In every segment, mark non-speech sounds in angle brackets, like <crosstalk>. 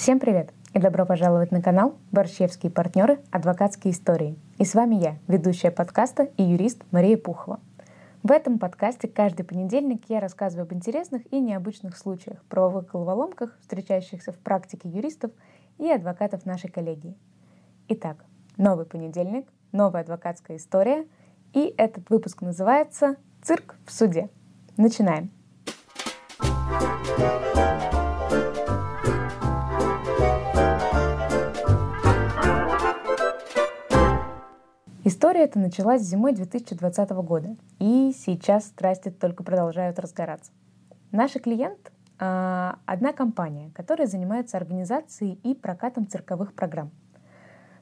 Всем привет и добро пожаловать на канал «Борщевские партнеры. Адвокатские истории». И с вами я, ведущая подкаста и юрист Мария Пухова. В этом подкасте каждый понедельник я рассказываю об интересных и необычных случаях, правовых головоломках, встречающихся в практике юристов и адвокатов нашей коллегии. Итак, новый понедельник, новая адвокатская история, и этот выпуск называется «Цирк в суде». Начинаем. История эта началась зимой 2020 года, и сейчас страсти только продолжают разгораться. Наш клиент э, — одна компания, которая занимается организацией и прокатом цирковых программ.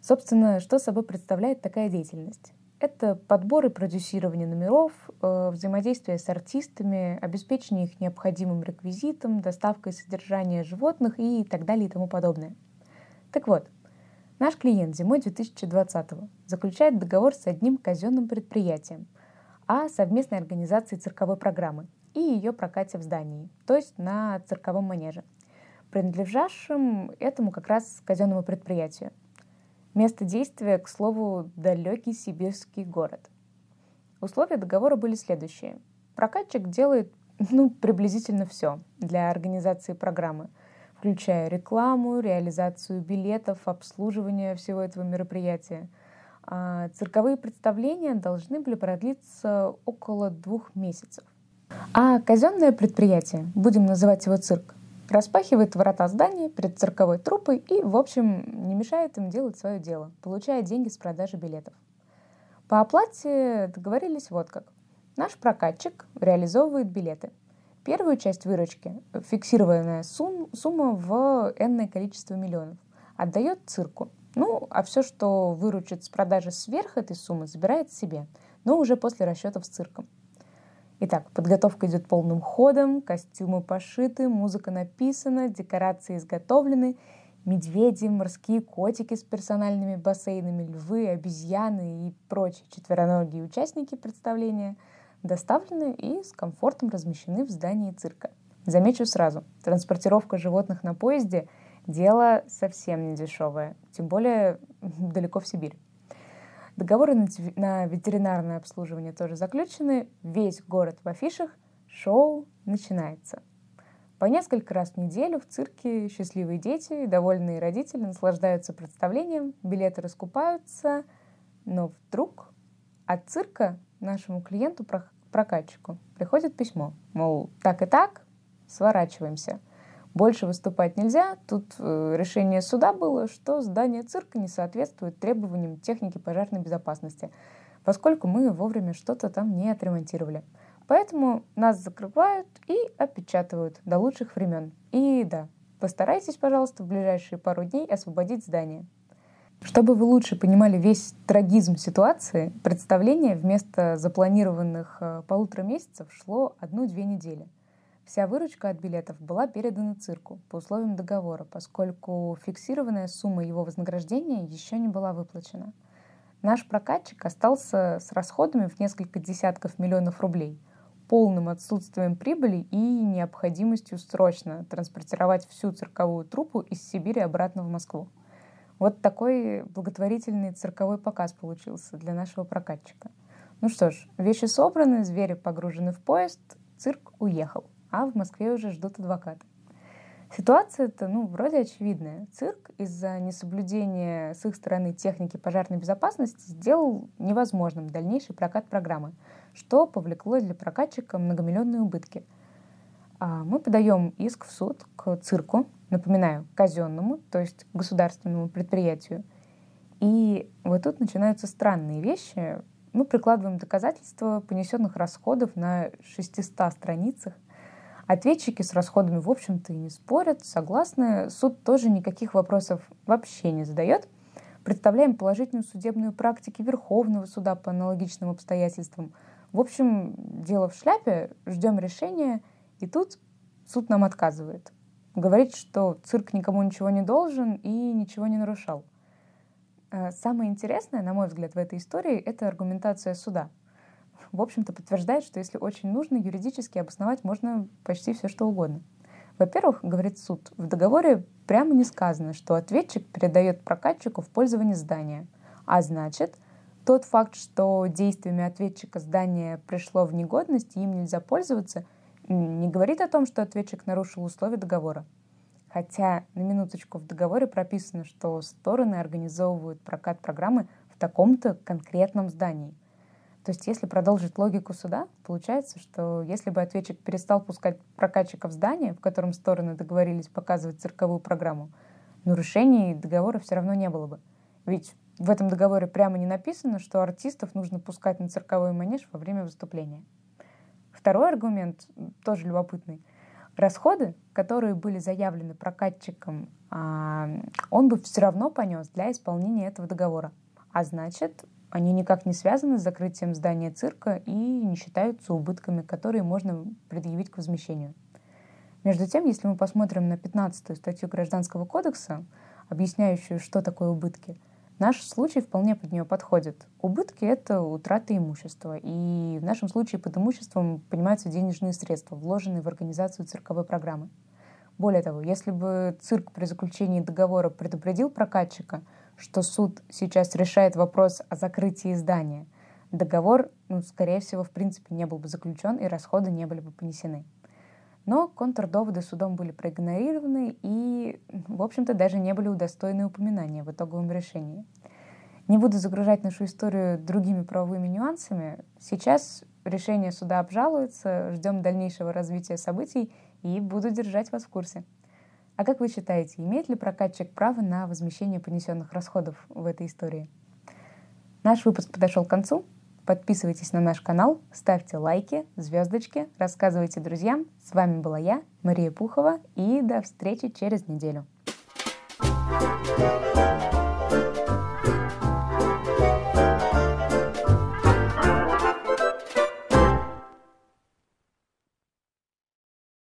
Собственно, что собой представляет такая деятельность? Это подбор и продюсирование номеров, э, взаимодействие с артистами, обеспечение их необходимым реквизитом, доставка и содержание животных и так далее и тому подобное. Так вот, наш клиент зимой 2020 заключает договор с одним казенным предприятием о совместной организации цирковой программы и ее прокате в здании, то есть на цирковом манеже, принадлежавшем этому как раз казенному предприятию – Место действия, к слову, далекий сибирский город. Условия договора были следующие. Прокатчик делает ну, приблизительно все для организации программы, включая рекламу, реализацию билетов, обслуживание всего этого мероприятия. А цирковые представления должны были продлиться около двух месяцев. А казенное предприятие, будем называть его цирк, распахивает ворота здания перед цирковой труппой и, в общем, не мешает им делать свое дело, получая деньги с продажи билетов. По оплате договорились вот как. Наш прокатчик реализовывает билеты. Первую часть выручки, фиксированная сум, сумма в энное количество миллионов, отдает цирку. Ну, а все, что выручит с продажи сверх этой суммы, забирает себе, но уже после расчетов с цирком. Итак, подготовка идет полным ходом, костюмы пошиты, музыка написана, декорации изготовлены, медведи, морские котики с персональными бассейнами, львы, обезьяны и прочие четвероногие участники представления доставлены и с комфортом размещены в здании цирка. Замечу сразу, транспортировка животных на поезде – дело совсем не дешевое, тем более <laughs> далеко в Сибирь. Договоры на ветеринарное обслуживание тоже заключены. Весь город в афишах. Шоу начинается. По несколько раз в неделю в цирке счастливые дети и довольные родители наслаждаются представлением, билеты раскупаются, но вдруг от цирка нашему клиенту, прокатчику, приходит письмо, мол, так и так, сворачиваемся. Больше выступать нельзя. Тут э, решение суда было, что здание цирка не соответствует требованиям техники пожарной безопасности, поскольку мы вовремя что-то там не отремонтировали. Поэтому нас закрывают и опечатывают до лучших времен. И да, постарайтесь, пожалуйста, в ближайшие пару дней освободить здание. Чтобы вы лучше понимали весь трагизм ситуации, представление вместо запланированных э, полутора месяцев шло одну-две недели – Вся выручка от билетов была передана цирку по условиям договора, поскольку фиксированная сумма его вознаграждения еще не была выплачена. Наш прокатчик остался с расходами в несколько десятков миллионов рублей, полным отсутствием прибыли и необходимостью срочно транспортировать всю цирковую труппу из Сибири обратно в Москву. Вот такой благотворительный цирковой показ получился для нашего прокатчика. Ну что ж, вещи собраны, звери погружены в поезд, цирк уехал а в Москве уже ждут адвоката. Ситуация-то, ну, вроде очевидная. Цирк из-за несоблюдения с их стороны техники пожарной безопасности сделал невозможным дальнейший прокат программы, что повлекло для прокатчика многомиллионные убытки. А мы подаем иск в суд к цирку, напоминаю, казенному, то есть государственному предприятию. И вот тут начинаются странные вещи. Мы прикладываем доказательства понесенных расходов на 600 страницах Ответчики с расходами, в общем-то, и не спорят, согласны. Суд тоже никаких вопросов вообще не задает. Представляем положительную судебную практику Верховного суда по аналогичным обстоятельствам. В общем, дело в шляпе, ждем решения, и тут суд нам отказывает. Говорит, что цирк никому ничего не должен и ничего не нарушал. Э, самое интересное, на мой взгляд, в этой истории — это аргументация суда — в общем-то, подтверждает, что если очень нужно, юридически обосновать можно почти все, что угодно. Во-первых, говорит суд, в договоре прямо не сказано, что ответчик передает прокатчику в пользование здания. А значит, тот факт, что действиями ответчика здание пришло в негодность и им нельзя пользоваться, не говорит о том, что ответчик нарушил условия договора. Хотя, на минуточку, в договоре прописано, что стороны организовывают прокат программы в таком-то конкретном здании. То есть, если продолжить логику суда, получается, что если бы ответчик перестал пускать прокатчика в здание, в котором стороны договорились показывать цирковую программу, нарушений договора все равно не было бы. Ведь в этом договоре прямо не написано, что артистов нужно пускать на цирковой манеж во время выступления. Второй аргумент тоже любопытный. Расходы, которые были заявлены прокатчиком, а, он бы все равно понес для исполнения этого договора. А значит, они никак не связаны с закрытием здания цирка и не считаются убытками, которые можно предъявить к возмещению. Между тем, если мы посмотрим на 15 статью Гражданского кодекса, объясняющую, что такое убытки, наш случай вполне под нее подходит. Убытки — это утрата имущества, и в нашем случае под имуществом понимаются денежные средства, вложенные в организацию цирковой программы. Более того, если бы цирк при заключении договора предупредил прокатчика, что суд сейчас решает вопрос о закрытии здания, договор, ну, скорее всего, в принципе, не был бы заключен и расходы не были бы понесены. Но контрдоводы судом были проигнорированы и, в общем-то, даже не были удостоены упоминания в итоговом решении. Не буду загружать нашу историю другими правовыми нюансами. Сейчас решение суда обжалуется, ждем дальнейшего развития событий и буду держать вас в курсе. А как вы считаете, имеет ли прокатчик право на возмещение понесенных расходов в этой истории? Наш выпуск подошел к концу. Подписывайтесь на наш канал, ставьте лайки, звездочки, рассказывайте друзьям. С вами была я, Мария Пухова, и до встречи через неделю. thank you